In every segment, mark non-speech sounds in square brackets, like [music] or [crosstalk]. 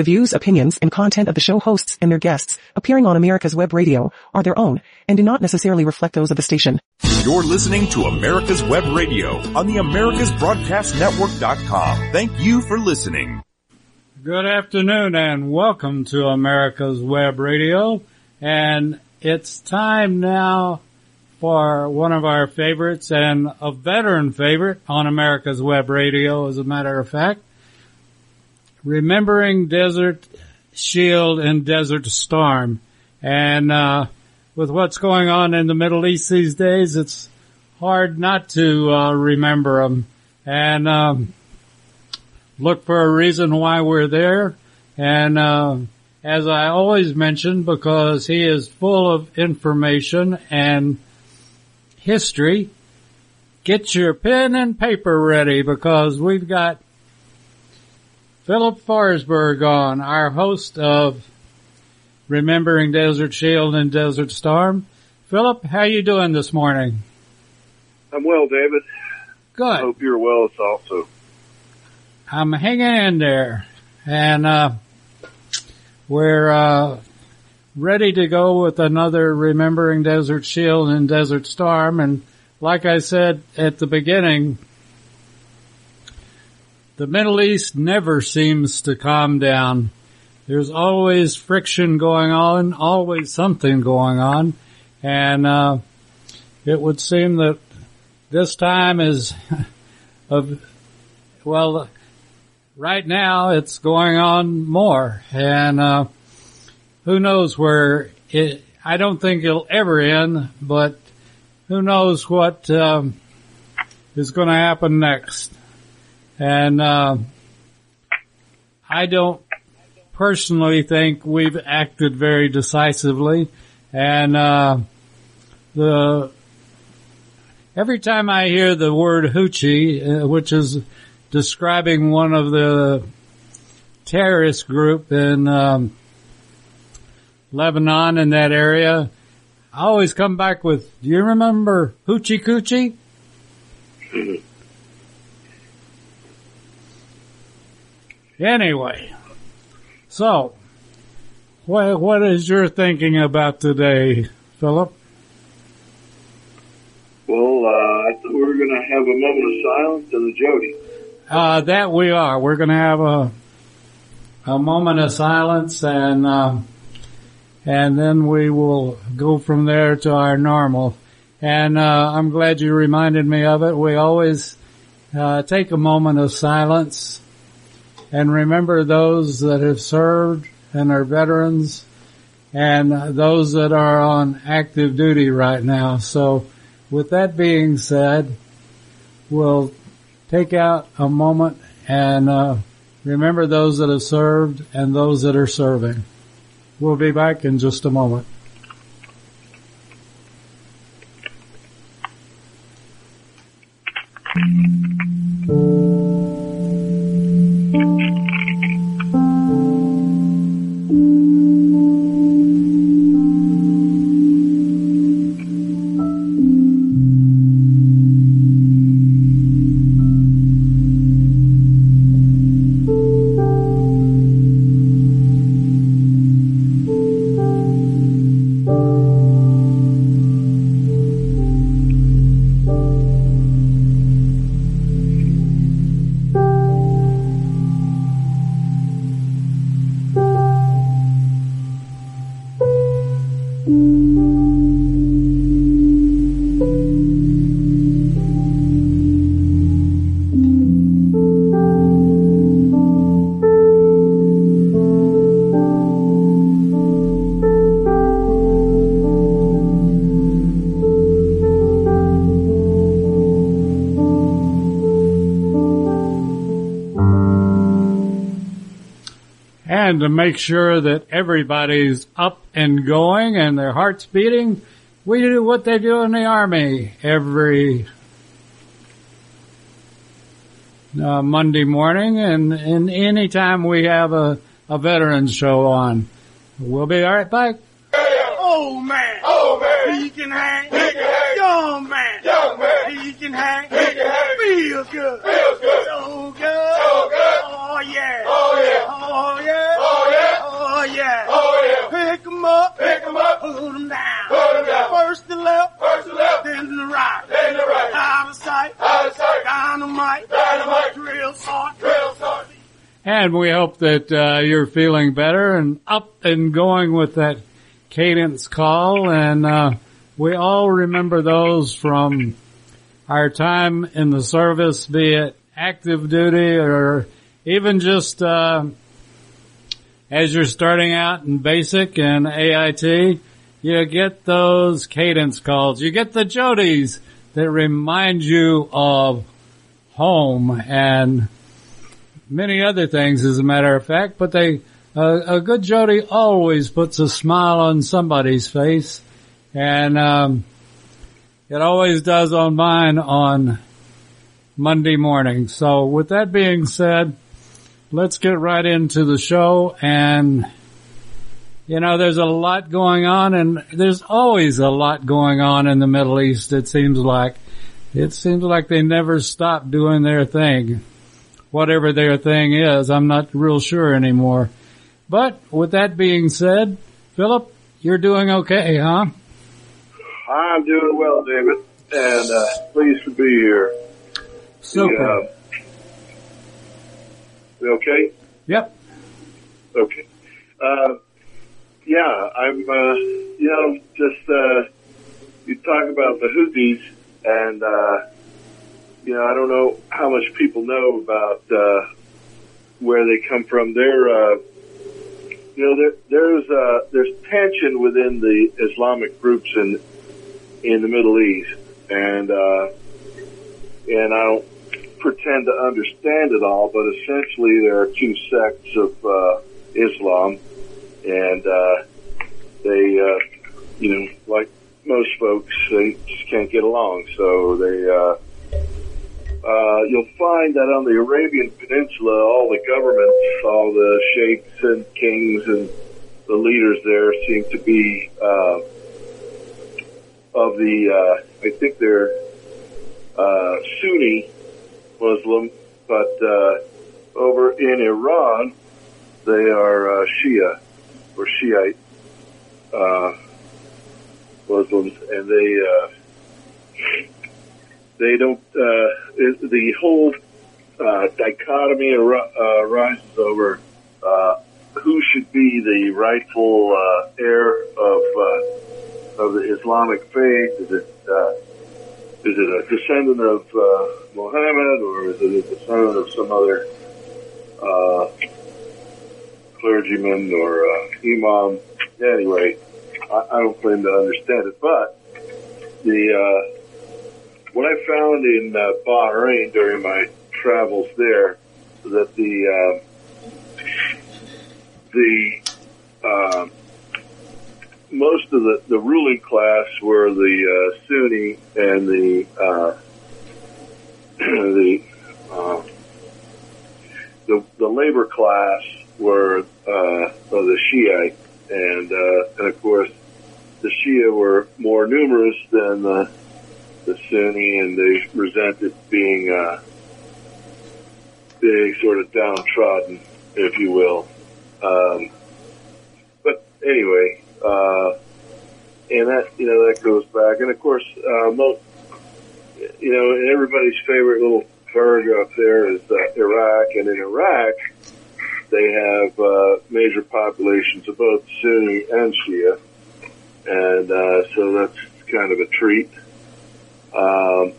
The views, opinions, and content of the show hosts and their guests appearing on America's Web Radio are their own and do not necessarily reflect those of the station. You're listening to America's Web Radio on the AmericasBroadcastNetwork.com. Thank you for listening. Good afternoon and welcome to America's Web Radio. And it's time now for one of our favorites and a veteran favorite on America's Web Radio, as a matter of fact. Remembering Desert Shield and Desert Storm. And, uh, with what's going on in the Middle East these days, it's hard not to, uh, remember them. And, um, look for a reason why we're there. And, uh, as I always mention, because he is full of information and history, get your pen and paper ready because we've got Philip Forsberg on, our host of Remembering Desert Shield and Desert Storm. Philip, how you doing this morning? I'm well, David. Good. I hope you're well also. I'm hanging in there and, uh, we're, uh, ready to go with another Remembering Desert Shield and Desert Storm. And like I said at the beginning, the Middle East never seems to calm down. There's always friction going on, always something going on. And, uh, it would seem that this time is [laughs] of, well, right now it's going on more and, uh, who knows where it, I don't think it'll ever end, but who knows what, um, is going to happen next. And, uh, I don't personally think we've acted very decisively and, uh, the, every time I hear the word hoochie, uh, which is describing one of the terrorist group in um, Lebanon in that area, I always come back with, do you remember Hoochie Coochie? Anyway, so what what is your thinking about today, Philip? Well, uh, I thought we were going to have a moment of silence in the Jody. Uh, that we are. We're going to have a a moment of silence, and um, and then we will go from there to our normal. And uh, I'm glad you reminded me of it. We always uh, take a moment of silence and remember those that have served and are veterans, and those that are on active duty right now. So with that being said, we'll take out a moment and uh, remember those that have served and those that are serving. We'll be back in just a moment. To make sure that everybody's up and going and their hearts beating, we do what they do in the army every uh, Monday morning and, and anytime we have a, a veterans show on. We'll be all right back. Old man. Old man. He can hang. He can hang. Young man. Young man. He can hang. He 'em up, pick 'em up, put 'em down, put 'em down. First the left, first the left, then the right, then the right. Out of sight, out of sight. Dynamite, dynamite. Drill sergeant, drill sergeant. And we hope that uh, you're feeling better and up and going with that cadence call. And uh, we all remember those from our time in the service, be it active duty or even just uh, as you're starting out in basic and AIT. You get those cadence calls. You get the Jodies that remind you of home and many other things as a matter of fact, but they, uh, a good Jody always puts a smile on somebody's face and, um, it always does on mine on Monday morning. So with that being said, let's get right into the show and you know, there's a lot going on and there's always a lot going on in the Middle East, it seems like. It seems like they never stop doing their thing. Whatever their thing is, I'm not real sure anymore. But with that being said, Philip, you're doing okay, huh? I'm doing well, David, and uh, pleased to be here. Super. Yeah. You okay? Yep. Okay. Uh, yeah, I'm, uh, you know, just, uh, you talk about the Houthis and, uh, you know, I don't know how much people know about, uh, where they come from. They're, uh, you know, there, there's, uh, there's tension within the Islamic groups in, in the Middle East. And, uh, and I don't pretend to understand it all, but essentially there are two sects of, uh, Islam and, uh, they, uh, you know, like most folks, they just can't get along. So they, uh, uh, you'll find that on the Arabian Peninsula, all the governments, all the sheikhs and kings and the leaders there seem to be, uh, of the, uh, I think they're, uh, Sunni Muslim, but, uh, over in Iran, they are, uh, Shia or Shiite, uh, Muslims and they, uh, they don't, uh, it, the whole, uh, dichotomy ar- uh, rises over, uh, who should be the rightful, uh, heir of, uh, of the Islamic faith. Is it, uh, is it a descendant of, uh, Muhammad or is it a descendant of some other, uh, clergyman or, uh, imam? Anyway, I, I don't claim to understand it, but the, uh, what I found in uh, Bahrain during my travels there, that the uh, the most of the, the ruling class were the uh, Sunni and the uh, [clears throat] the, uh, the the labor class were uh, the Shiite, and uh, and of course the Shia were more numerous than the the Sunni, and they resented being uh, being sort of downtrodden, if you will. Um, but anyway, uh, and that you know that goes back, and of course, uh, most you know, everybody's favorite little burg up there is uh, Iraq, and in Iraq they have uh, major populations of both Sunni and Shia, and uh, so that's kind of a treat. Um,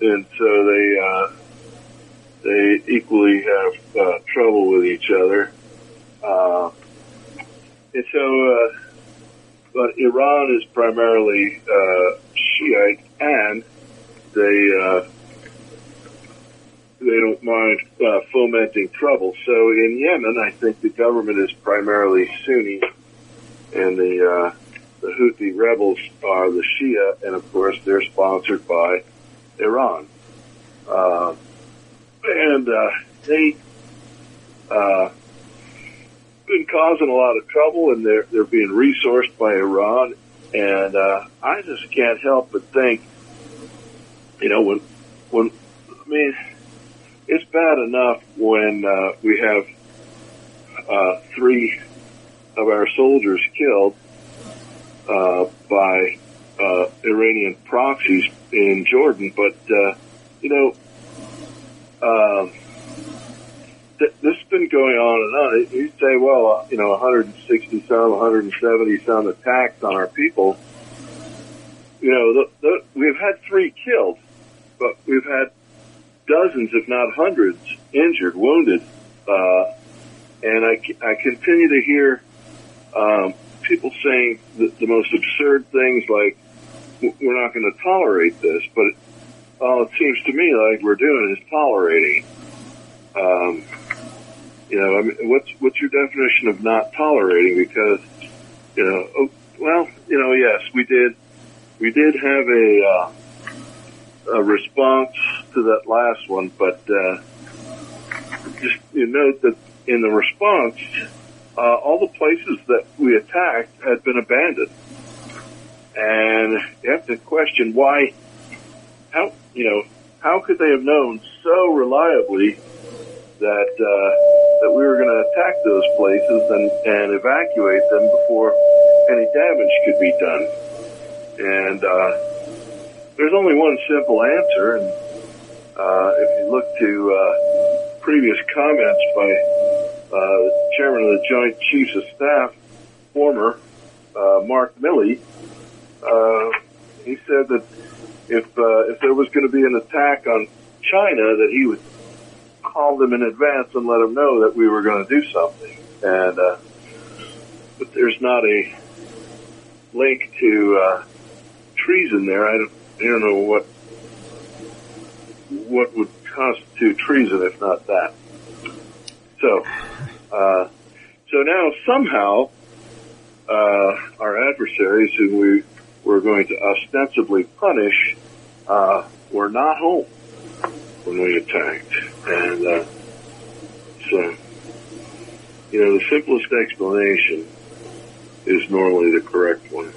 and so they, uh, they equally have, uh, trouble with each other. Uh, and so, uh, but Iran is primarily, uh, Shiite and they, uh, they don't mind, uh, fomenting trouble. So in Yemen, I think the government is primarily Sunni and the, uh, the Houthi rebels are the Shia, and of course they're sponsored by Iran. Uh, and uh, they uh, been causing a lot of trouble, and they're they're being resourced by Iran. And uh, I just can't help but think, you know, when when I mean, it's bad enough when uh, we have uh, three of our soldiers killed uh, by uh, Iranian proxies in Jordan. But uh, you know, uh, th- this been going on and on. You say, well, uh, you know, 160 some, 170 some attacks on our people. You know, the, the, we've had three killed, but we've had dozens, if not hundreds, injured, wounded. Uh, and I, I continue to hear um, people saying the, the most absurd things like, we're not going to tolerate this, but all it seems to me like we're doing is tolerating. Um, you know, I mean, what's what's your definition of not tolerating? Because, you know, oh, well, you know, yes, we did, we did have a uh, a response to that last one, but uh, just you note that in the response, uh, all the places that we attacked had been abandoned, and you have to question why, how you know, how could they have known so reliably that uh, that we were going to attack those places and, and evacuate them before any damage could be done. And uh, there's only one simple answer, and uh, if you look to uh, previous comments by uh, the chairman of the Joint Chiefs of Staff, former uh, Mark Milley, uh, he said that if uh, if there was going to be an attack on China, that he would call them in advance and let them know that we were going to do something. And uh, but there's not a link to uh, treason there. I don't, I don't know what what would constitute treason if not that. So, uh, so now somehow uh, our adversaries, who we were going to ostensibly punish, uh, were not home when we attacked. And uh, so, you know, the simplest explanation is normally the correct one.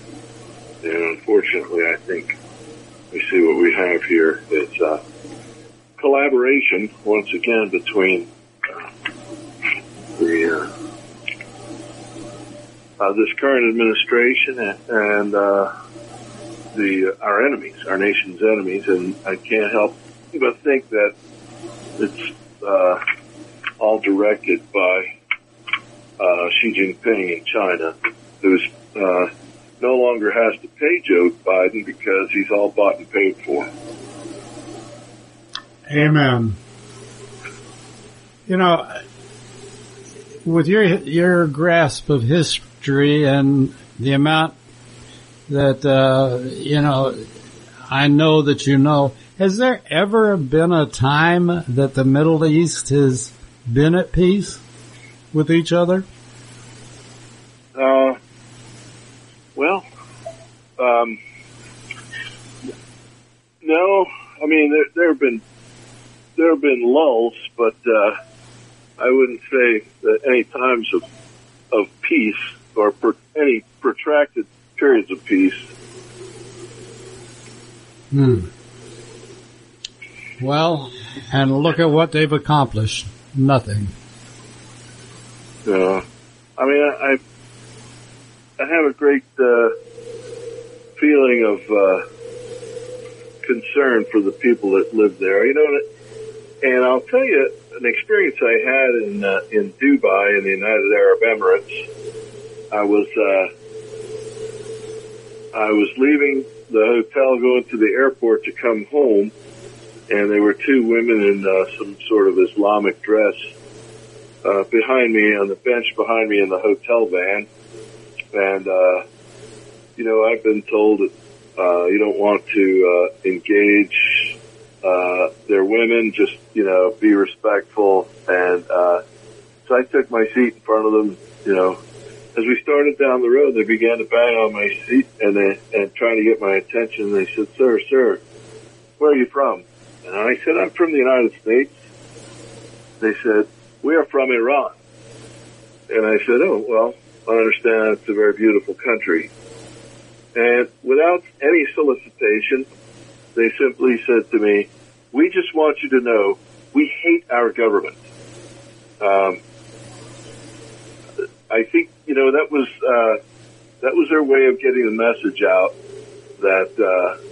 And unfortunately, I think we see what we have here is uh, collaboration once again between uh, the uh, uh, this current administration and, and uh, the our enemies, our nation's enemies, and I can't help but think that it's uh, all directed by uh, Xi Jinping in China, who's uh, no longer has to pay Joe Biden because he's all bought and paid for. Amen. You know, with your your grasp of history and the amount that uh, you know, I know that you know. Has there ever been a time that the Middle East has been at peace with each other? Uh, well, um, no. I mean, there, there have been there have been lulls, but uh, I wouldn't say that any times of of peace or per, any protracted periods of peace. Hmm. Well, and look at what they've accomplished. Nothing. Uh, I mean, I, I have a great uh, feeling of uh, concern for the people that live there. You know, and I'll tell you an experience I had in uh, in Dubai in the United Arab Emirates. I was uh, I was leaving the hotel, going to the airport to come home, and there were two women in uh, some sort of Islamic dress uh, behind me on the bench behind me in the hotel van, and uh, you know I've been told that uh, you don't want to uh, engage. Uh, they're women, just you know, be respectful, and uh, so I took my seat in front of them, you know, as we started down the road, they began to bang on my seat and they, and trying to get my attention. They said, sir, sir, where are you from? And I said, I'm from the United States. They said, we are from Iran. And I said, oh, well, I understand it's a very beautiful country. And without any solicitation, they simply said to me, we just want you to know we hate our government. Um, I think you know that was uh, that was their way of getting the message out that uh,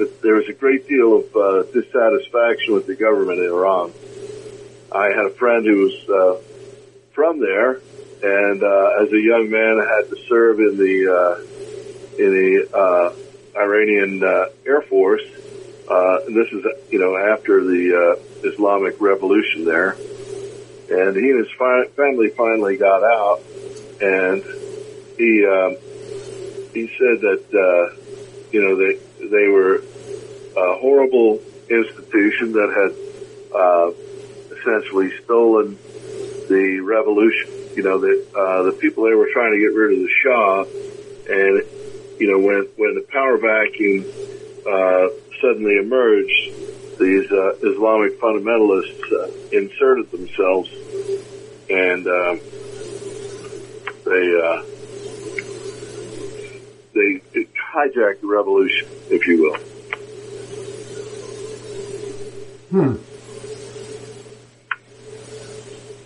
that there was a great deal of uh, dissatisfaction with the government in Iran. I had a friend who was uh, from there, and uh, as a young man, I had to serve in the uh, in the uh, Iranian uh, Air Force. And this is, you know, after the Islamic Revolution there, and he and his fi- family finally got out, and he um, he said that you know they they were a horrible institution that had uh, essentially stolen the revolution. You know that uh, the people there were trying to get rid of the Shah, and you know when when the power vacuum uh, suddenly emerged, these uh, Islamic fundamentalists uh, inserted themselves, and um, they uh, they hijacked the revolution, if you will.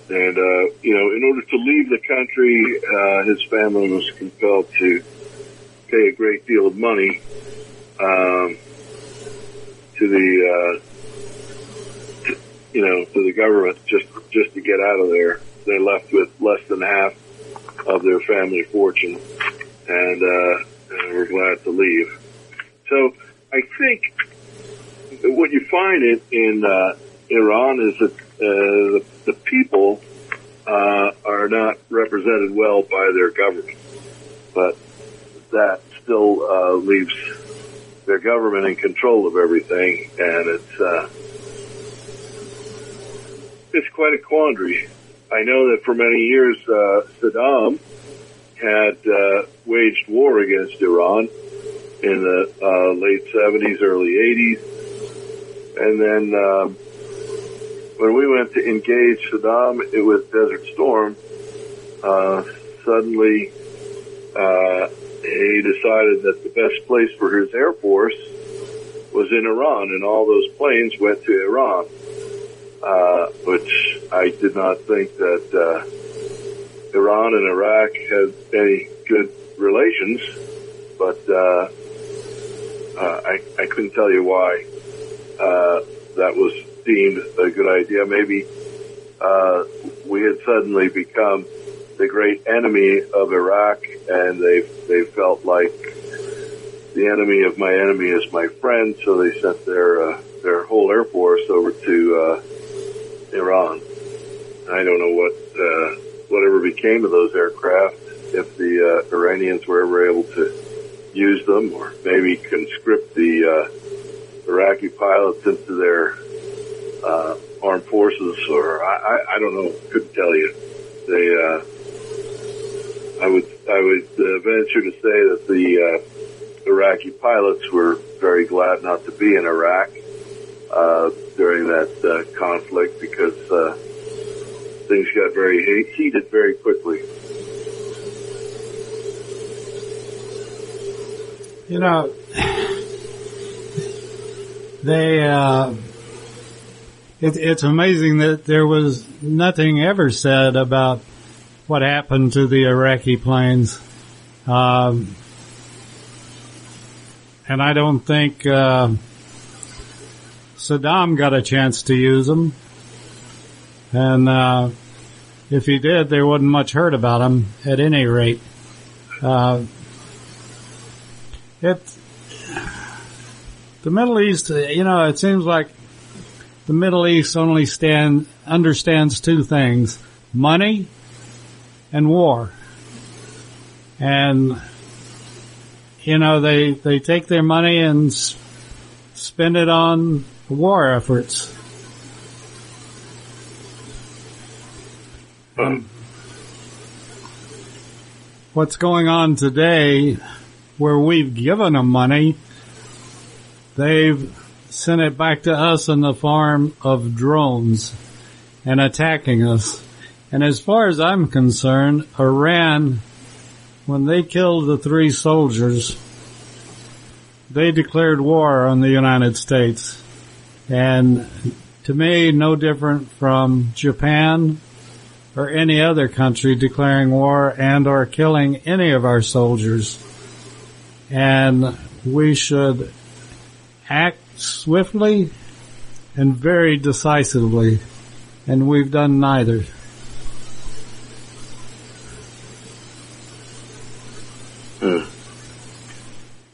And, uh, you know, in order to leave the country, uh, his family was compelled to pay a great deal of money, um, to the, uh, to, you know, to the government just, just to get out of there. They're left with less than half of their family fortune and, uh, and were glad to leave. So I think what you find in, in, uh, Iran is that, uh, the, the people, uh, are not represented well by their government. But that still, uh, leaves their government in control of everything and it's, uh, it's quite a quandary. I know that for many years, uh, Saddam had, waged war against Iran in the, uh, late 70s, early 80s. And then, um, when we went to engage Saddam it was Desert Storm, uh, suddenly, uh, he decided that the best place for his air force was in Iran, and all those planes went to Iran, uh, which I did not think that uh, Iran and Iraq had any good relations, but uh, uh, I, I couldn't tell you why uh, that was deemed a good idea. Maybe uh, we had suddenly become the great enemy of Iraq, and they they felt like the enemy of my enemy is my friend, so they sent their uh, their whole air force over to uh, Iran. I don't know what uh, whatever became of those aircraft, if the uh, Iranians were ever able to use them, or maybe conscript the uh, Iraqi pilots into their uh, armed forces, or I, I, I don't know, couldn't tell you. They, uh, I would, I would uh, venture to say that the uh, Iraqi pilots were very glad not to be in Iraq uh, during that conflict because things got very heated very quickly. You know, they, uh, it, it's amazing that there was nothing ever said about what happened to the Iraqi planes. Um, and I don't think, uh, Saddam got a chance to use them. And, uh, if he did, there wasn't much heard about him at any rate. Uh, it, the Middle East, uh, you know, it seems like the Middle East only stand, understands two things, money and war. And, you know, they, they take their money and s- spend it on war efforts. Um, what's going on today where we've given them money, they've sent it back to us in the form of drones and attacking us. And as far as I'm concerned, Iran, when they killed the three soldiers, they declared war on the United States. And to me, no different from Japan or any other country declaring war and or killing any of our soldiers. And we should act swiftly and very decisively, and we've done neither.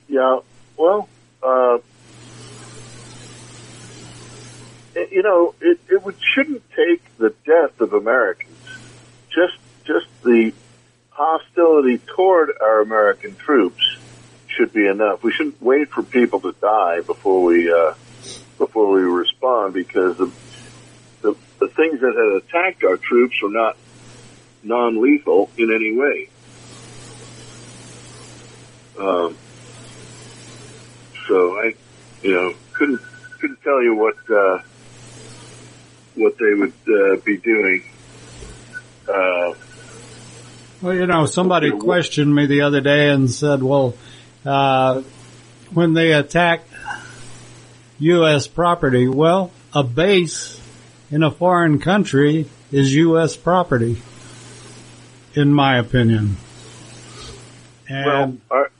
Yeah, well, uh, you know, it, it would, shouldn't take the death of Americans, just just the hostility toward our American troops should be enough. We shouldn't wait for people to die before we uh, before we respond, because the, the the things that had attacked our troops were not non-lethal in any way. Um, so I, you know, couldn't couldn't tell you what uh, what they would uh, be doing. Uh, Well, you know, somebody questioned me the other day and said, well, uh, when they attack U.S. property, well, a base in a foreign country is U.S. property, in my opinion. well, And, our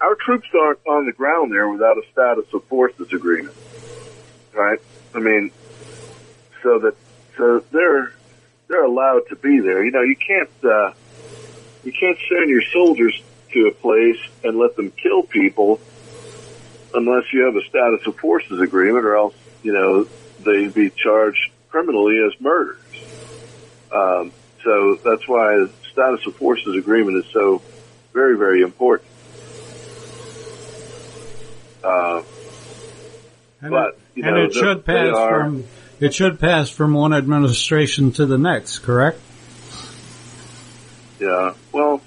our troops aren't on the ground there without a status of forces agreement, right? I mean, so that so they're they're allowed to be there. You know, you can't uh, you can't send your soldiers to a place and let them kill people unless you have a status of forces agreement, or else you know they'd be charged criminally as murders. Um, so that's why the status of forces agreement is so very very important. Uh, and but, it, you and it the- should pass are- from, it should pass from one administration to the next, correct? Yeah. Well,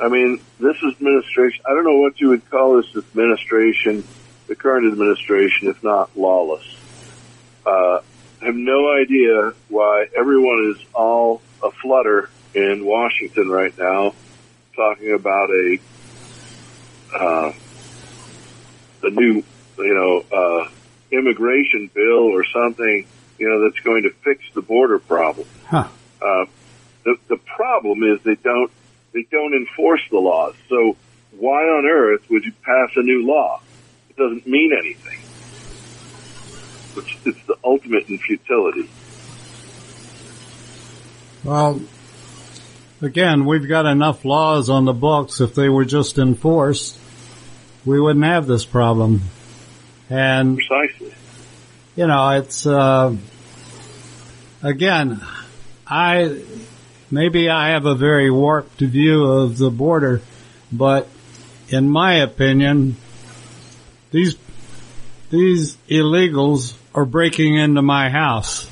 I mean, this administration, I don't know what you would call this administration, the current administration, if not lawless. Uh, I have no idea why everyone is all aflutter in Washington right now talking about a, uh, a new, you know, uh, immigration bill or something, you know, that's going to fix the border problem. Huh. Uh, the the problem is they don't they don't enforce the laws. So why on earth would you pass a new law? It doesn't mean anything. It's, it's the ultimate in futility. Well, again, we've got enough laws on the books. If they were just enforced, we wouldn't have this problem. And, Precisely. you know, it's, uh, again, I, maybe I have a very warped view of the border, but in my opinion, these, these illegals are breaking into my house.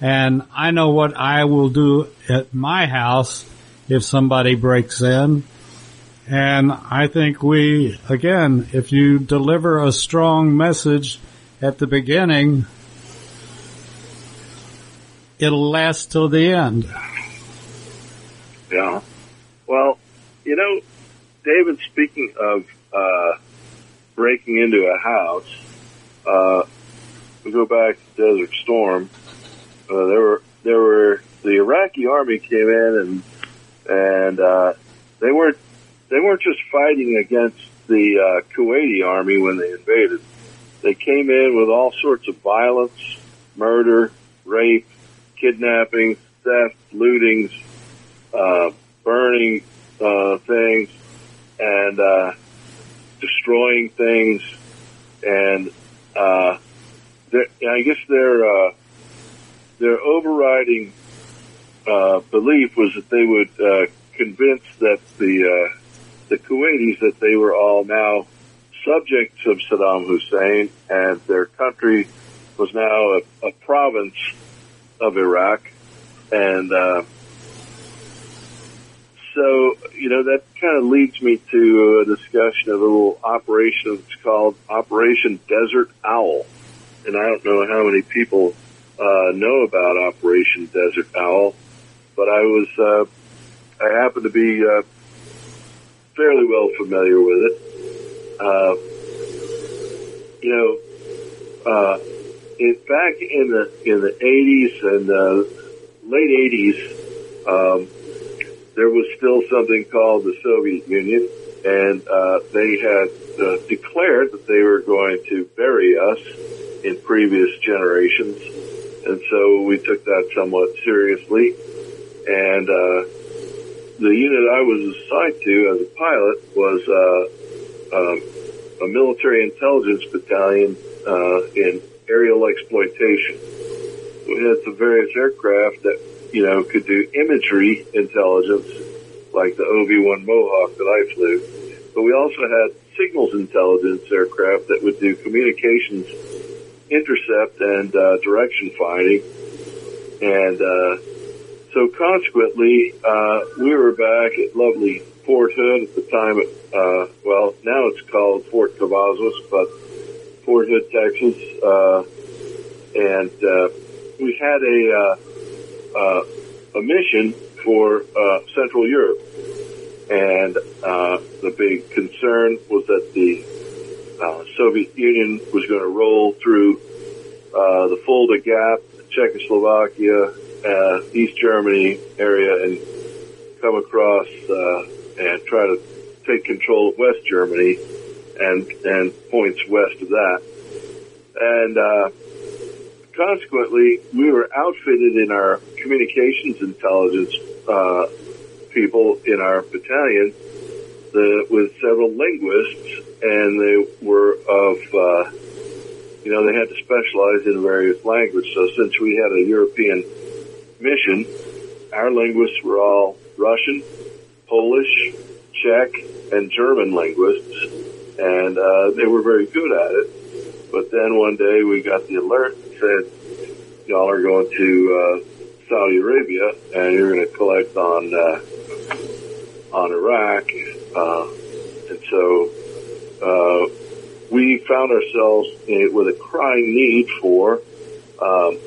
And I know what I will do at my house if somebody breaks in. And I think we, again, if you deliver a strong message at the beginning, it'll last till the end. Yeah. Well, you know, David, speaking of uh, breaking into a house, uh, we go back to Desert Storm. Uh, there were there were the Iraqi army came in and and uh, they weren't they weren't just fighting against the uh, Kuwaiti army when they invaded. They came in with all sorts of violence, murder, rape, kidnapping, theft, lootings, uh, burning uh, things, and uh, destroying things, and uh, I guess their uh, their overriding uh, belief was that they would uh, convince that the uh, the Kuwaitis that they were all now subjects of Saddam Hussein, and their country was now a, a province of Iraq, and uh, so you know that kind of leads me to a discussion of a little operation that's called Operation Desert Owl, and I don't know how many people uh, know about Operation Desert Owl, but I was uh, I happen to be uh, fairly well familiar with it. Uh, you know, uh, in back in the in the eighties and uh, late 80s, um, there was still something called the Soviet Union, and uh, they had uh, declared that they were going to bury us in previous generations, and so we took that somewhat seriously. And uh, the unit I was assigned to as a pilot was uh, um, a military intelligence battalion uh, in aerial exploitation. We had some various aircraft that you know could do imagery intelligence, like the OV-1 Mohawk that I flew. But we also had signals intelligence aircraft that would do communications intercept and uh, direction finding. And uh, so consequently, uh, we were back at lovely Fort Hood at the time. Uh, well, now it's called Fort Cavazos, but Fort Hood, Texas, uh, and uh, we had a uh, a mission for uh, Central Europe, and uh, the big concern was that the uh, Soviet Union was going to roll through uh, the Fulda Gap, Czechoslovakia, uh, East Germany area, and come across and try to take control of West Germany and and points west of that. And consequently, we were outfitted in our communications intelligence uh, people in our battalion the, with several linguists, and they were of uh, you know they had to specialize in various languages. So since we had a European mission, our linguists were all Russian, Polish, Czech, and German linguists, and uh, they were very good at it. But then one day we got the alert said, y'all are going to uh, Saudi Arabia and you're going to collect on uh, on Iraq, uh, and so uh, we found ourselves in, with a crying need for um,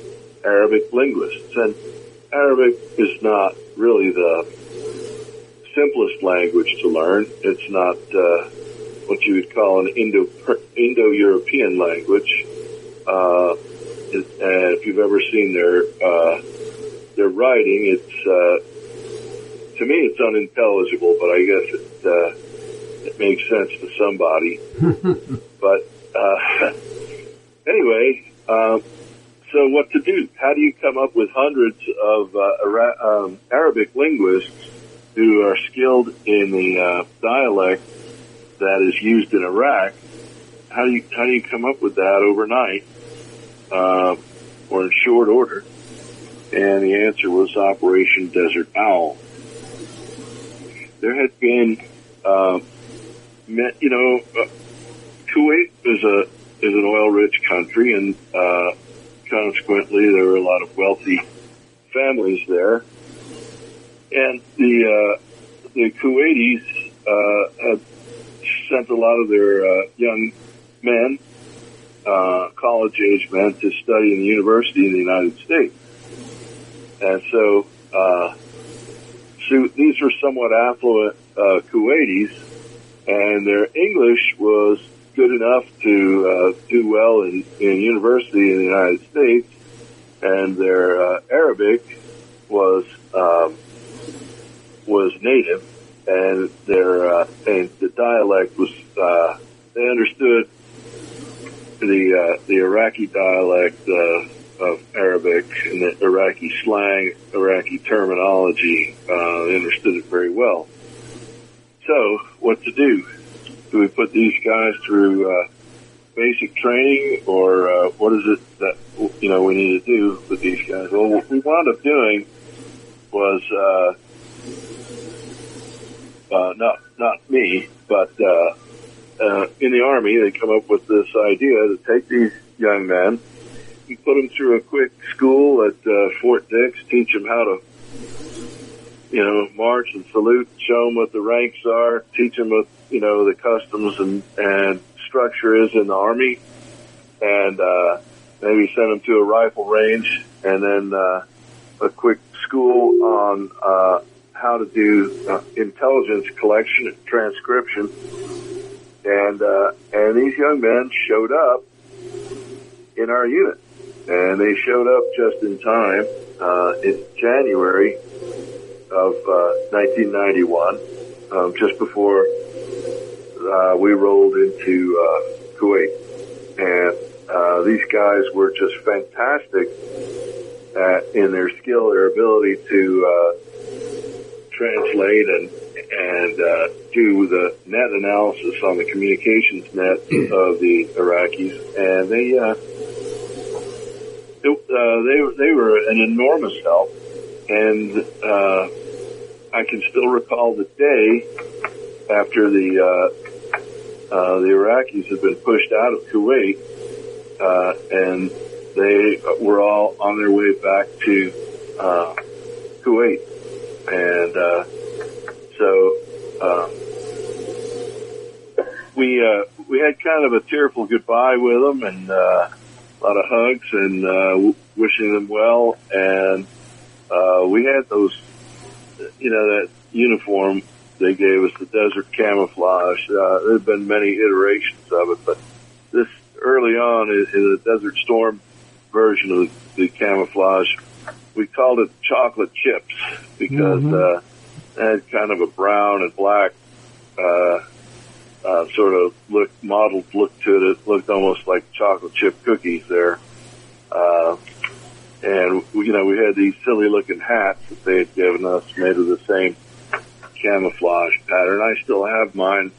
Arabic linguists, and Arabic is not really the simplest language to learn. It's not uh, what you would call an Indo Indo-European language. Uh, it, and if you've ever seen their uh, their writing, it's uh, to me it's unintelligible, but I guess it uh, it makes sense to somebody. [laughs] but uh, anyway, um, so what to do? How do you come up with hundreds of uh, Ara- um, Arabic linguists who are skilled in the uh, dialect that is used in Iraq? How do you how do you come up with that overnight uh, or in short order? And the answer was Operation Desert Owl. There had been, uh, you know, uh, Kuwait is a is an oil rich country, and uh, consequently, there were a lot of wealthy families there. And the uh, the Kuwaitis uh, had sent a lot of their uh, young men, uh, college age men, to study in the university in the United States. And so, uh, so these were somewhat affluent uh, Kuwaitis, and their English was good enough to uh, do well in, in university in the United States, and their uh, Arabic was um, was native, and their uh, and the dialect was uh, they understood the uh, the Iraqi dialect uh, of Arabic and the Iraqi slang, Iraqi terminology. Uh, understood it very well. So, what to do? Do we put these guys through uh, basic training, or uh, what is it that you know we need to do with these guys? Well, what we wound up doing was uh, uh, not not me, but uh, in the army, they come up with this idea to take these young men and put them through a quick school at uh, Fort Dix, teach them how to, you know, march and salute, show them what the ranks are, teach them what you know the customs and and structure is in the army, and uh, maybe send them to a rifle range, and then uh, a quick school on uh, how to do uh, intelligence collection and transcription. And, uh, and these young men showed up in our unit and they showed up just in time. uh, in January of uh, 1991, um, just before uh, we rolled into uh, Kuwait, and uh, these guys were just fantastic at, in their skill, their ability to uh, translate and and uh, do the net analysis on the communications net of the Iraqis, and they uh, it, uh, they they were an enormous help, and uh, I can still recall the day after the uh, uh, the Iraqis had been pushed out of Kuwait, uh, and they were all on their way back to uh, Kuwait, and uh, so um, we uh, we had kind of a tearful goodbye with them, and uh, a lot of hugs and uh, w- wishing them well, and uh, we had those, you know, that uniform they gave us, the desert camouflage. Uh, there have been many iterations of it, but this early on in, in the Desert Storm version of the, the camouflage, we called it chocolate chips because uh, it had kind of a brown and black uh, uh, sort of look modeled look to it. It looked almost like chocolate chip cookies there. Uh, and you know we had these silly looking hats that they had given us made of the same camouflage pattern. I still have mine,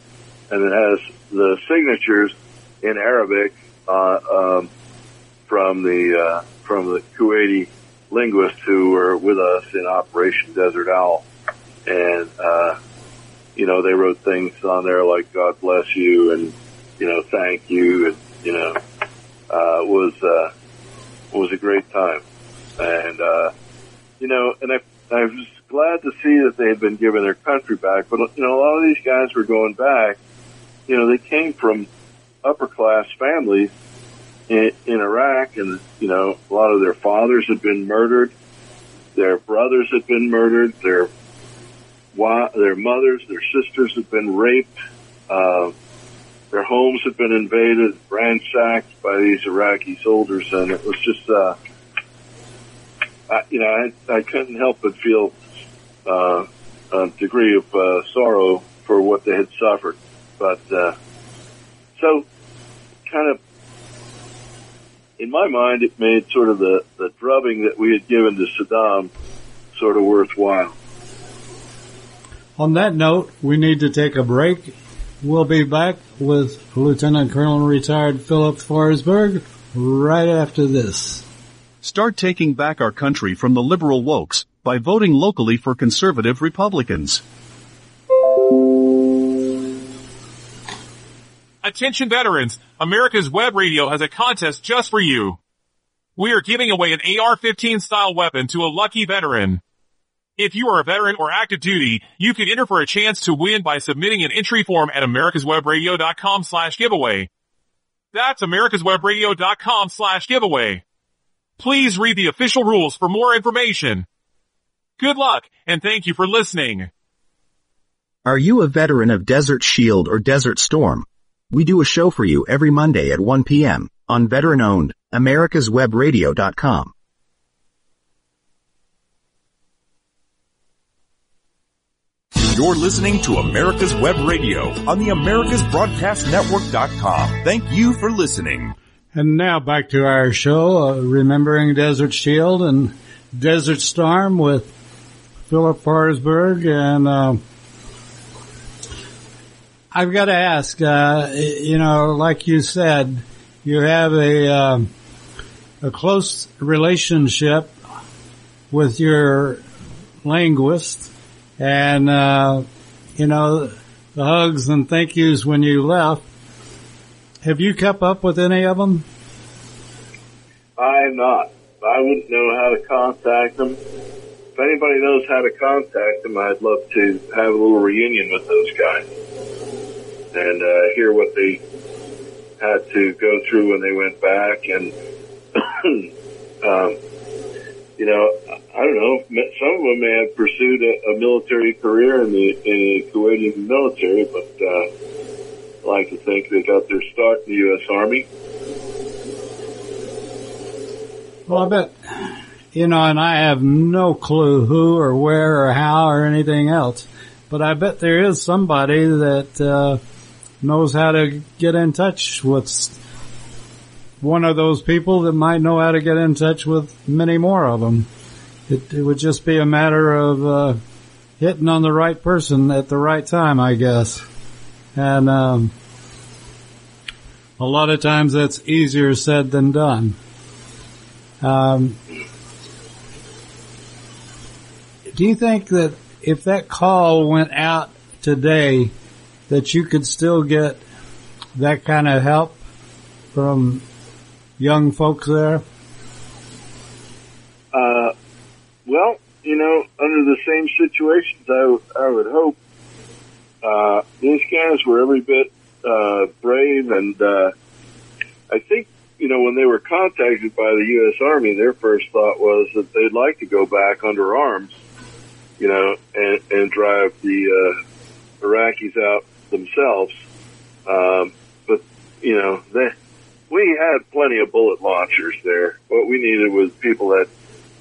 and it has the signatures in Arabic uh, um, from the uh, from the Kuwaiti linguists who were with us in Operation Desert Owl, and uh, you know they wrote things on there like "God bless you" and you know "Thank you," and you know uh, was uh, was a great time, and uh, you know, and I I was glad to see that they had been given their country back, but you know a lot of these guys were going back. You know, they came from upper class families in, in Iraq, and you know, a lot of their fathers had been murdered, their brothers had been murdered, their wa- their mothers, their sisters had been raped, uh, their homes had been invaded, ransacked by these Iraqi soldiers, and it was just, uh, I, you know, I, I couldn't help but feel uh, a degree of uh, sorrow for what they had suffered, but uh, so kind of in my mind, it made sort of the, the drubbing that we had given to Saddam sort of worthwhile. On that note, we need to take a break. We'll be back with Lieutenant Colonel retired Philip Forsberg right after this. Start taking back our country from the liberal wokes by voting locally for conservative Republicans. Attention veterans, America's Web Radio has a contest just for you. We are giving away an AR-15 style weapon to a lucky veteran. If you are a veteran or active duty, you can enter for a chance to win by submitting an entry form at americaswebradio.com slash giveaway. That's americaswebradio.com slash giveaway. Please read the official rules for more information. Good luck, and thank you for listening. Are you a veteran of Desert Shield or Desert Storm? We do a show for you every Monday at 1 p.m. on veteran-owned americaswebradio.com. You're listening to America's Web Radio on the AmericasBroadcastNetwork.com. Thank you for listening. And now back to our show, uh, Remembering Desert Shield and Desert Storm with Philip Forsberg. And uh, I've got to ask, uh, you know, like you said, you have a uh, a close relationship with your linguist, and uh, you know the hugs and thank yous when you left. Have you kept up with any of them? I am not. I wouldn't know how to contact them. If anybody knows how to contact them, I'd love to have a little reunion with those guys and uh, hear what they had to go through when they went back. And [coughs] um, you know, I don't know. Some of them may have pursued a, a military career in the in the Kuwaiti military, but uh, I like to think they got their start in the U.S. Army. Well, I bet you know, and I have no clue who or where or how or anything else, but I bet there is somebody that, uh, knows how to get in touch with one of those people that might know how to get in touch with many more of them. It, it would just be a matter of, uh, hitting on the right person at the right time, I guess. And, um, a lot of times that's easier said than done. Um, do you think that if that call went out today, that you could still get that kind of help from young folks there? Uh, well, you know, under the same situations, I, w- I would hope. Uh, these guys were every bit uh, brave, and uh, I think you know when they were contacted by the U.S. Army, their first thought was that they'd like to go back under arms, you know, and, and drive the uh, Iraqis out themselves. Um, but you know, they, we had plenty of bullet launchers there. What we needed was people that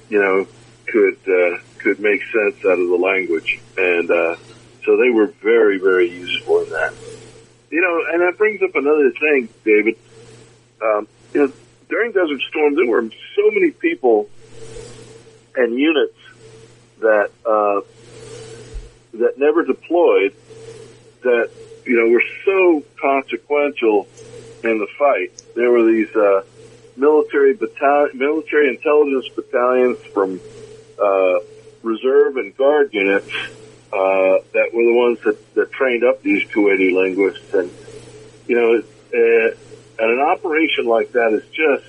you know could uh, could make sense out of the language, and uh, so they were very very useful in that. You know, and that brings up another thing, David. Um, you know, during Desert Storm, there were so many people and units that uh, that never deployed that you know were so consequential in the fight. There were these uh, military battalion, military intelligence battalions from uh, reserve and guard units uh, that were the ones that, that trained up these Kuwaiti linguists, and you know, and an operation like that is just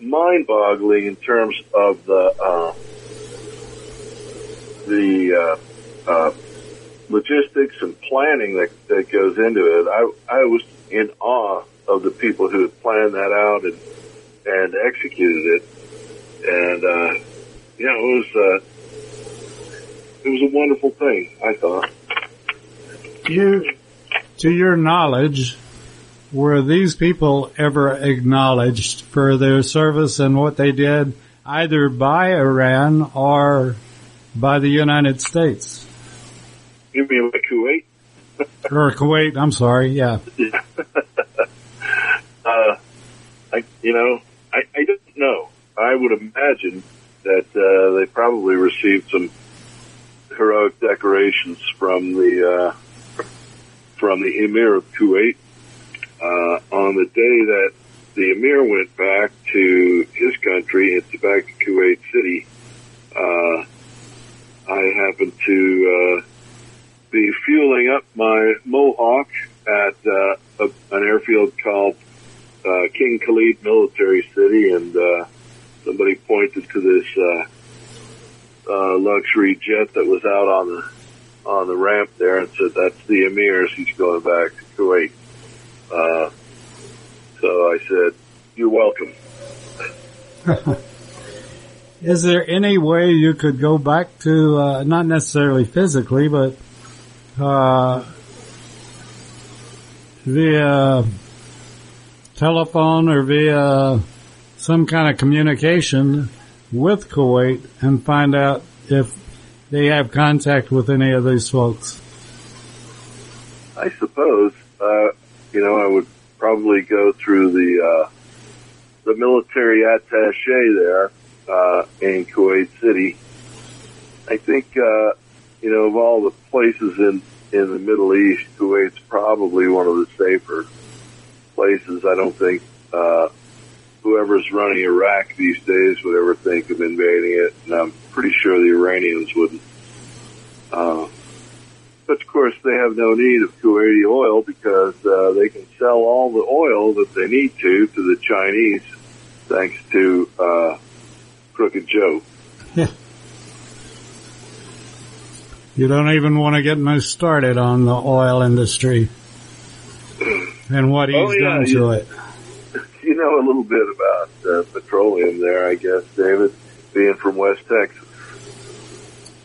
mind-boggling in terms of the uh, the uh, uh, logistics and planning that, that goes into it. I I was in awe of the people who had planned that out and and executed it, and uh, know it was uh, it was a wonderful thing. I thought. You, to your knowledge, were these people ever acknowledged for their service and what they did either by Iran or by the United States? You mean like Kuwait? [laughs] or Kuwait, I'm sorry, yeah. [laughs] uh, I, you know, I, I don't know. I would imagine that uh, they probably received some heroic decorations from the uh, from the Emir of Kuwait uh, on the day that the Emir went back to his country, it's back to Kuwait City. Uh, I happened to uh, be fueling up my Mohawk at uh, a, an airfield called uh, King Khalid Military City, and uh, somebody pointed to this uh, uh, luxury jet that was out on the on the ramp there and said, "That's the Emir's. He's going back to Kuwait." Uh, so I said, "You're welcome." [laughs] Is there any way you could go back to, uh, not necessarily physically, but uh, via telephone or via some kind of communication with Kuwait and find out if they have contact with any of these folks? I suppose, uh, you know, I would probably go through the, uh, the military attache there, uh, in Kuwait City. I think, uh, you know, of all the places in, in the Middle East, Kuwait's probably one of the safer places. I don't think, uh, whoever's running Iraq these days would ever think of invading it, and I'm pretty sure the Iranians wouldn't. Uh, but of course, they have no need of Kuwaiti oil because uh, they can sell all the oil that they need to to the Chinese, thanks to uh, Crooked Joe. Yeah. You don't even want to get me started on the oil industry and what he's Oh, yeah, done to you- it. Know a little bit about uh, petroleum there, I guess, David, being from West Texas.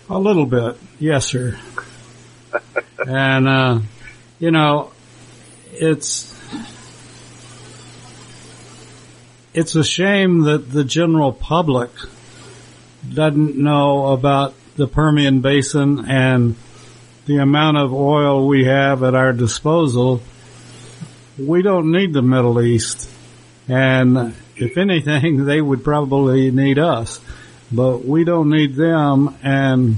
A little bit, yes, sir. [laughs] and uh, you know, it's it's a shame that the general public doesn't know about the Permian Basin and the amount of oil we have at our disposal, we don't need the Middle East. And if anything, [laughs] they would probably need us, but we don't need them. And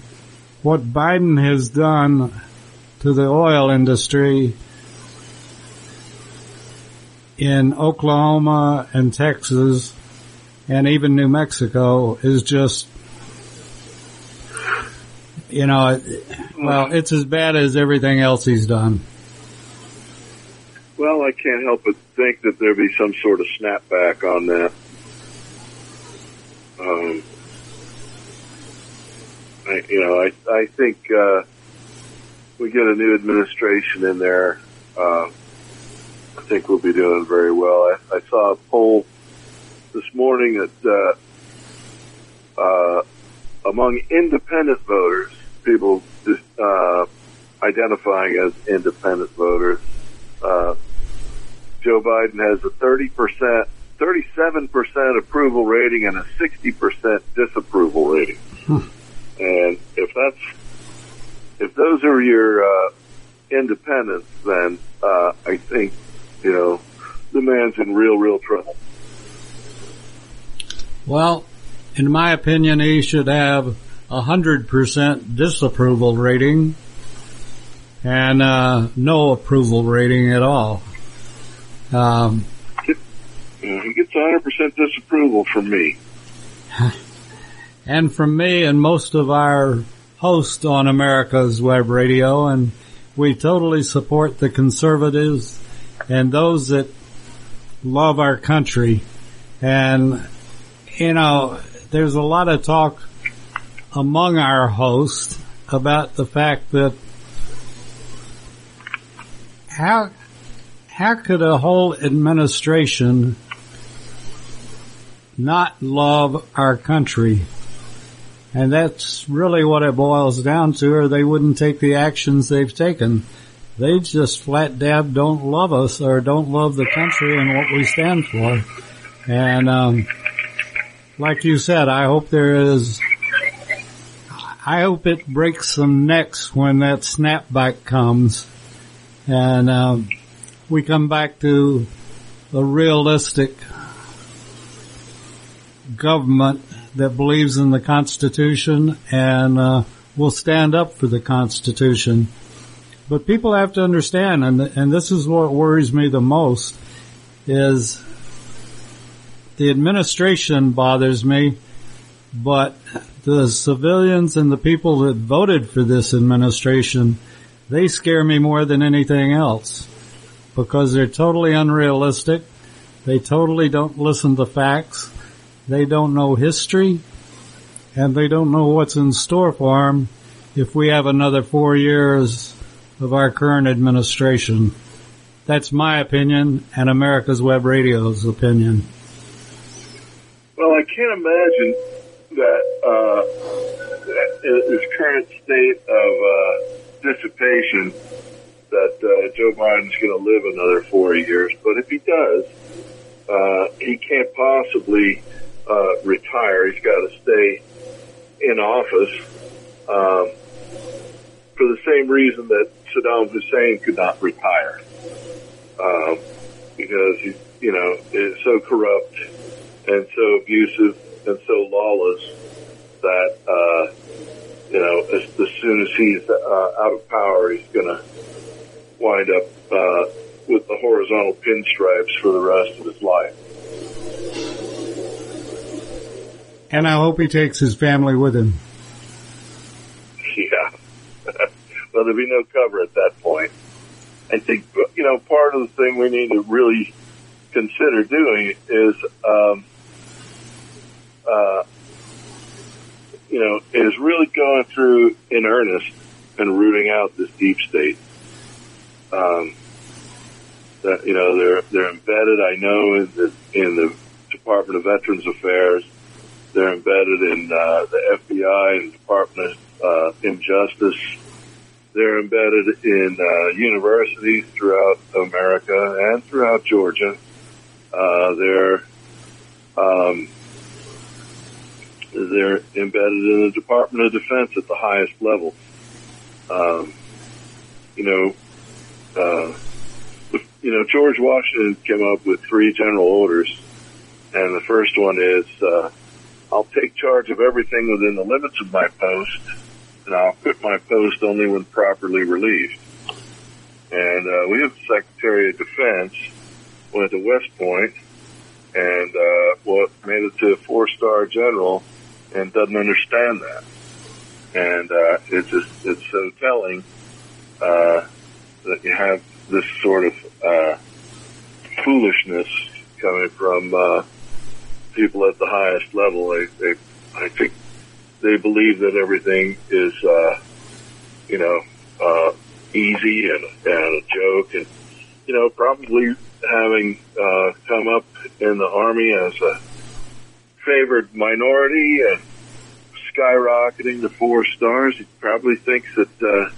what Biden has done to the oil industry in Oklahoma and Texas and even New Mexico is just, you know, well, it's as bad as everything else he's done. Well, I can't help but think that there'd be some sort of snapback on that. Um, I, you know, I I think uh, we get a new administration in there. Uh, I think we'll be doing very well. I, I saw a poll this morning that uh, uh, among independent voters, people uh, identifying as independent voters, uh, Joe Biden has a 30%, 37% approval rating and a 60% disapproval rating. And if that's, if those are your, uh, independents, then, uh, I think, you know, the man's in real, real trouble. Well, in my opinion, he should have a hundred percent disapproval rating and, uh, no approval rating at all. Um, he gets 100% disapproval from me. [laughs] and from me and most of our hosts on America's Web Radio, and we totally support the conservatives and those that love our country. And, you know, there's a lot of talk among our hosts about the fact that how how could a whole administration not love our country? And that's really what it boils down to, or they wouldn't take the actions they've taken. They just flat dab don't love us or don't love the country and what we stand for. And, um, like you said, I hope there is, I hope it breaks some necks when that snapback comes. And, um, we come back to a realistic government that believes in the Constitution and uh, will stand up for the Constitution. But people have to understand, and and this is what worries me the most, is the administration bothers me, but the civilians and the people that voted for this administration, they scare me more than anything else because they're totally unrealistic. They totally don't listen to facts. They don't know history and they don't know what's in store for them if we have another four years of our current administration. That's my opinion and America's Web Radio's opinion. Well, I can't imagine that, uh, this current state of, uh, dissipation that uh, Joe Biden's going to live another four years. But if he does, uh, he can't possibly uh, retire. He's got to stay in office um, for the same reason that Saddam Hussein could not retire, um, because he, you know, is so corrupt and so abusive and so lawless that uh, you know, as, as soon as he's uh, out of power, he's going to wind up uh, with the horizontal pinstripes for the rest of his life. And I hope he takes his family with him. [laughs] Yeah. [laughs] well, there'll be no cover at that point. I think, you know, part of the thing we need to really consider doing is, um, uh, you know, is really going through in earnest and rooting out this deep state. Um, that you know they're they're embedded. I know in the in the Department of Veterans Affairs, they're embedded in uh, the FBI and Department of uh, Injustice. They're embedded in uh, universities throughout America and throughout Georgia. Uh, they're um, they're embedded in the Department of Defense at the highest level. Um, you know, uh, you know, George Washington came up with three general orders, and the first one is, uh, I'll take charge of everything within the limits of my post, and I'll quit my post only when properly relieved. And uh, we have the Secretary of Defense went to West Point and uh, what made it to a four-star general and doesn't understand that. And uh, it's just it's so telling uh, that you have this sort of uh, foolishness coming from uh, people at the highest level. They, they, I think, they believe that everything is, uh, you know, uh, easy and, and a joke, and you know, probably having uh, come up in the army as a favored minority and skyrocketing to four stars, he probably thinks that uh,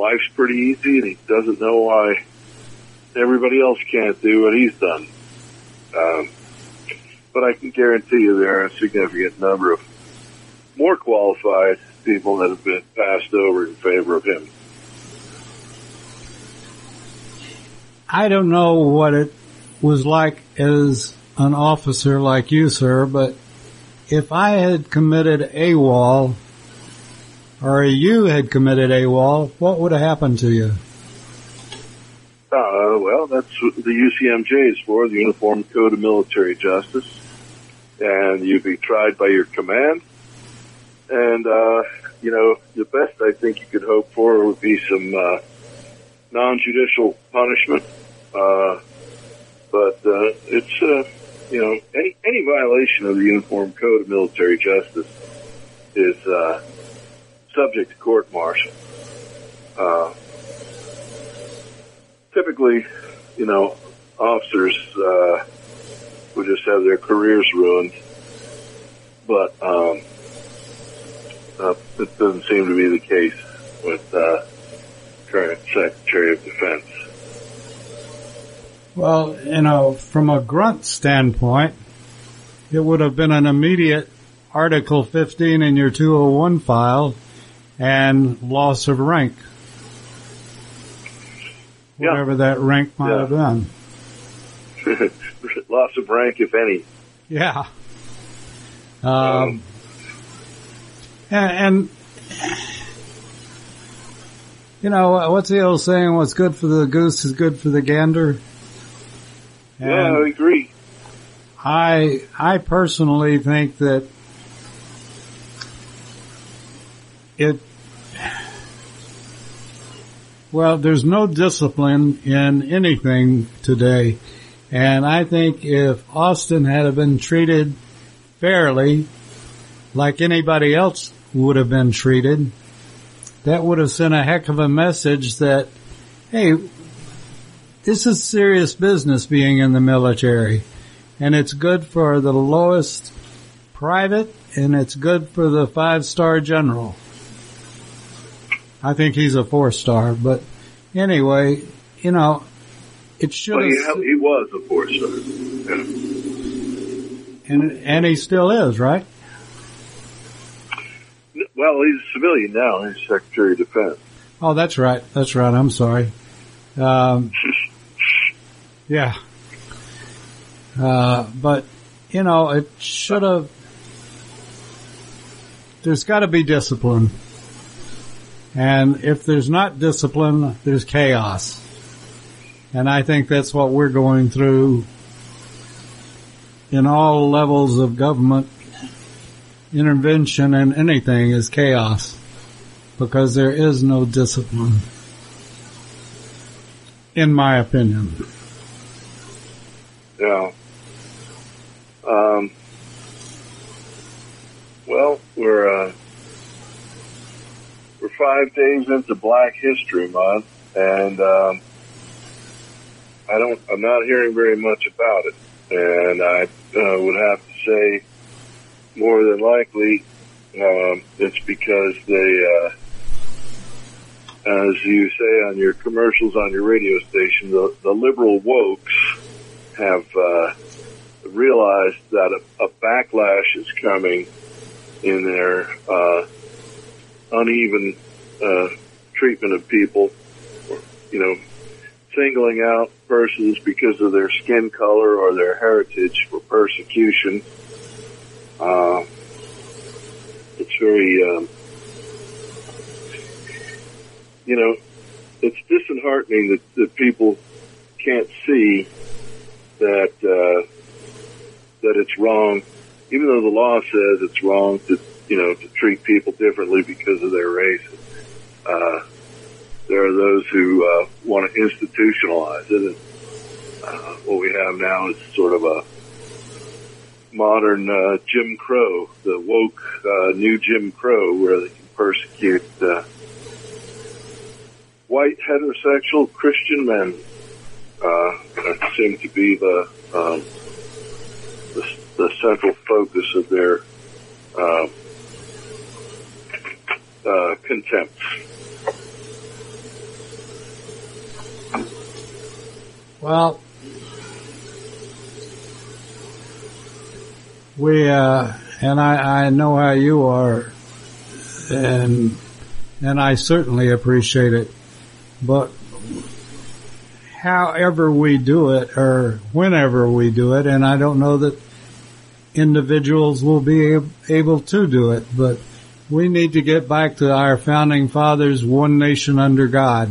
life's pretty easy, and he doesn't know why everybody else can't do what he's done. Um, but I can guarantee you there are a significant number of more qualified people that have been passed over in favor of him. I don't know what it was like as an officer like you, sir, but if I had committed AWOL or you had committed AWOL, what would have happened to you? Uh, well, that's what the UCMJ is for, the Uniform Code of Military Justice. And you'd be tried by your command. And, uh, you know, the best I think you could hope for would be some, uh, non-judicial punishment. Uh, but, uh, it's, uh, you know, any, any violation of the Uniform Code of Military Justice is, uh, subject to court martial. Uh, typically, you know, officers uh, would just have their careers ruined, but um, uh, it doesn't seem to be the case with uh, current Secretary of Defense. Well, you know, from a grunt standpoint, it would have been an immediate Article 15 in your 201 file and loss of rank. Yeah. Whatever that rank might Yeah. have been. [laughs] Loss of rank, if any. Yeah. Um, and, and, you know, what's the old saying? What's good for the goose is good for the gander. yeah, I agree. I, I personally think that it, well, there's no discipline in anything today. And I think if Austin had been treated fairly, like anybody else would have been treated, that would have sent a heck of a message that, hey, this is serious business being in the military. And it's good for the lowest private and it's good for the five star general. I think he's a four star, but anyway, you know, it should Well, he, he was a four star. Yeah. and, and he still is, right? Well, he's a civilian now. He's Secretary of Defense. Oh, that's right. That's right. I'm sorry. Um, [laughs] yeah. Uh, but, you know, it should have, there's gotta be discipline. And if there's not discipline, there's chaos. And I think that's what we're going through in all levels of government intervention and anything is chaos because there is no discipline. In my opinion. Yeah. Um, well, we're uh, we're five days into Black History Month, and um, I don't. I'm not hearing very much about it, and I uh, would have to say, more than likely, um, it's because they, uh, as you say on your commercials on your radio station, the, the liberal wokes have uh, realized that a, a backlash is coming in their uh, uneven uh, treatment of people, you know, singling out persons because of their skin color or their heritage for persecution. Uh, it's very, um, you know, it's disheartening that, that people can't see that uh, that it's wrong, even though the law says it's wrong to you know to treat people differently because of their race. Uh, there are those who uh, want to institutionalize it. And, uh, what we have now is sort of a modern uh, Jim Crow, the woke uh, new Jim Crow, where they can persecute uh, white heterosexual Christian men. Uh, seem to be the, um, the the central focus of their uh, uh, contempt. Well, we, uh, and I, I know how you are, and, and I certainly appreciate it, but however we do it, or whenever we do it, and I don't know that individuals will be able to do it, but we need to get back to our founding fathers, one nation under God.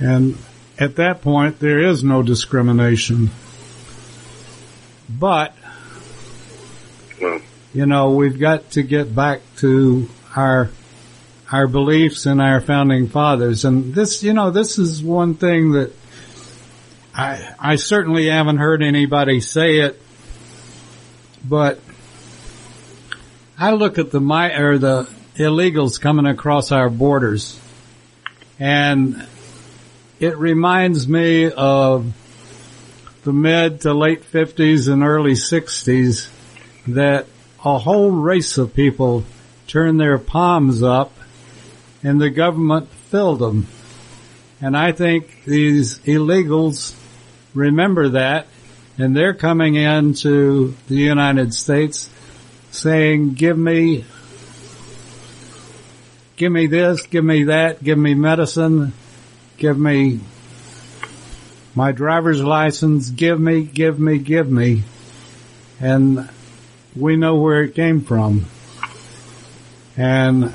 And at that point, there is no discrimination. But, you know, we've got to get back to our, our beliefs and our founding fathers. And this, you know, this is one thing that I, I certainly haven't heard anybody say it, but I look at the my, or the illegals coming across our borders and it reminds me of the mid to late 50s and early 60s that a whole race of people turned their palms up and the government filled them. And I think these illegals remember that and they're coming into the United States saying, give me, give me this, give me that, give me medicine, give me my driver's license, give me, give me, give me. And we know where it came from. And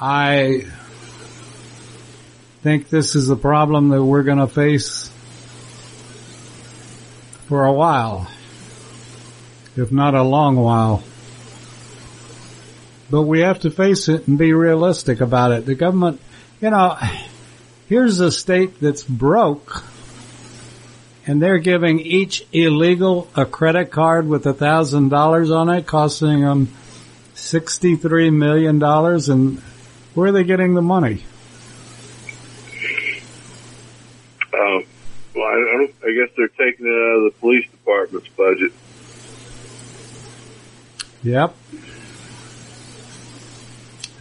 I think this is a problem that we're going to face for a while, if not a long while. But we have to face it and be realistic about it. The government, you know, here's a state that's broke and they're giving each illegal a credit card with a thousand dollars on it, costing them sixty-three million dollars. And where are they getting the money? Um, well, I, I guess they're taking it out of the police department's budget. Yep.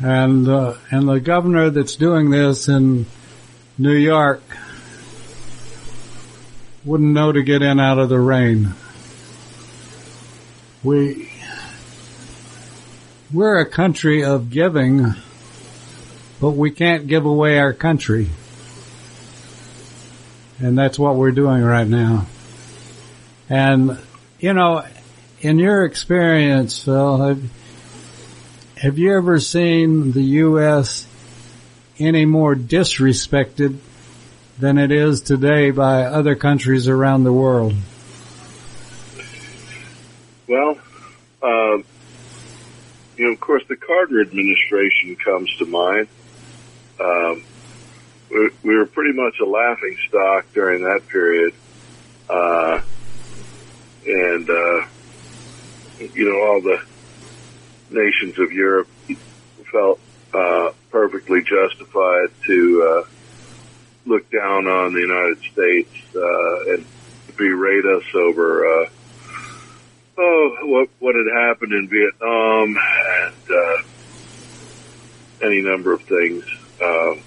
And uh, and the governor that's doing this in New York wouldn't know to get in out of the rain. We we're a country of giving, but we can't give away our country. And that's what we're doing right now. And, you know, in your experience, Phil, have, have you ever seen the U.S. any more disrespected than it is today by other countries around the world? Well, um, you know, of course, the Carter administration comes to mind. Um, we, we were pretty much a laughing stock during that period. Uh, and, uh, you know, all the nations of Europe felt, uh, perfectly justified to, uh, look down on the United States, uh, and berate us over, uh, oh, what, what had happened in Vietnam and, uh, any number of things. Um,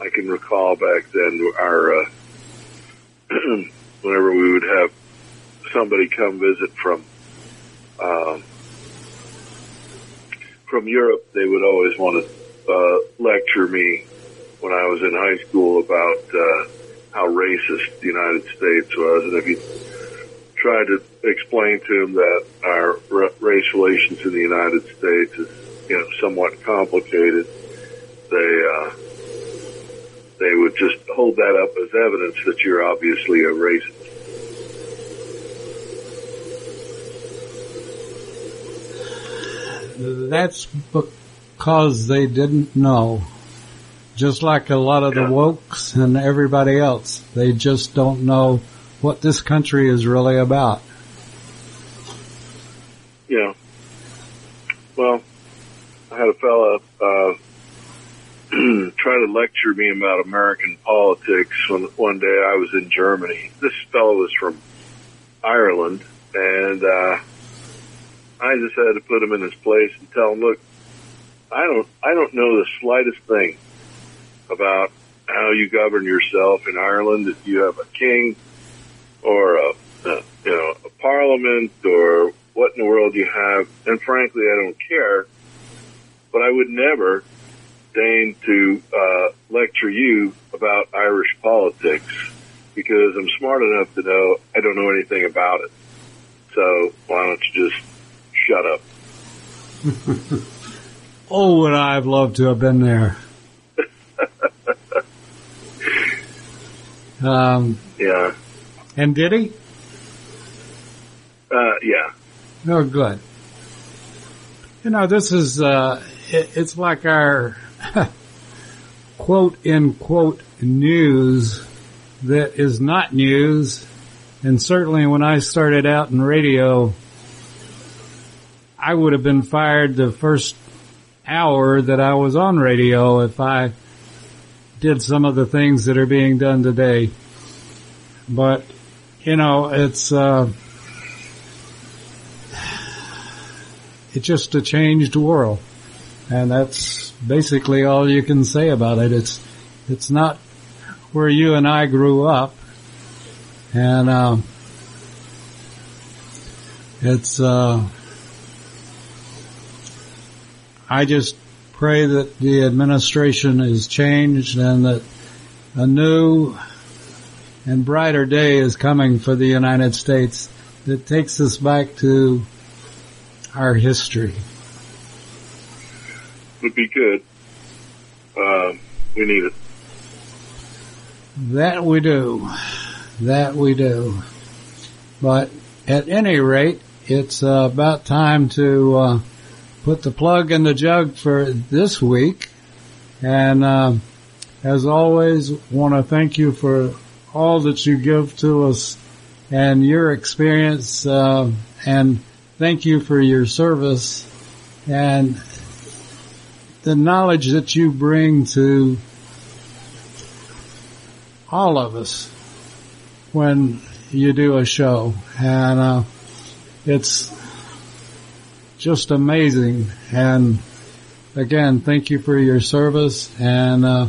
I can recall back then our, uh, [clears throat] whenever we would have somebody come visit from, um, from Europe, they would always want to uh, lecture me when I was in high school about uh, how racist the United States was, and if you tried to explain to them that our r- race relations in the United States is, you know, somewhat complicated, they uh, they would just hold that up as evidence that you're obviously a racist. That's because they didn't know. Just like a lot of the wokes and everybody else, they just don't know what this country is really about. Yeah. Well, I had a fella uh, [clears throat] try to lecture me about American politics when one day I was in Germany. This fellow was from Ireland, and uh, I just had to put him in his place and tell him, "Look, I don't, I don't know the slightest thing about how you govern yourself in Ireland. If you have a king or a, a you know a parliament or what in the world you have, and frankly, I don't care. But I would never deign to uh, lecture you about Irish politics because I'm smart enough to know I don't know anything about it. So why don't you just shut up? [laughs] oh, would I have loved to have been there. [laughs] um, yeah. And did he? Uh, yeah. Oh, good. You know, this is, uh, it, it's like our [laughs] quote in quote news that is not news. And certainly when I started out in radio, I would have been fired the first hour that I was on radio if I did some of the things that are being done today. But, you know, it's, uh, it's just a changed world. And that's basically all you can say about it. It's, it's not where you and I grew up. And, um, it's, uh, I just pray that the administration is changed and that a new and brighter day is coming for the United States that takes us back to our history. Would be good. Um, we need it. That we do. That we do. But at any rate, it's uh, about time to uh, put the plug in the jug for this week. And uh, as always, want to thank you for all that you give to us and your experience uh, and thank you for your service and the knowledge that you bring to all of us when you do a show. And uh, it's just amazing. And again, thank you for your service and uh,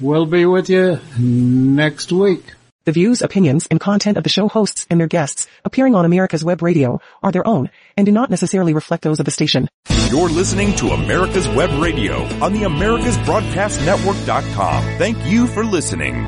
we'll be with you next week. The views, opinions, and content of the show hosts and their guests appearing on America's Web Radio are their own and do not necessarily reflect those of the station. You're listening to America's Web Radio on the AmericasBroadcastNetwork.com. Thank you for listening.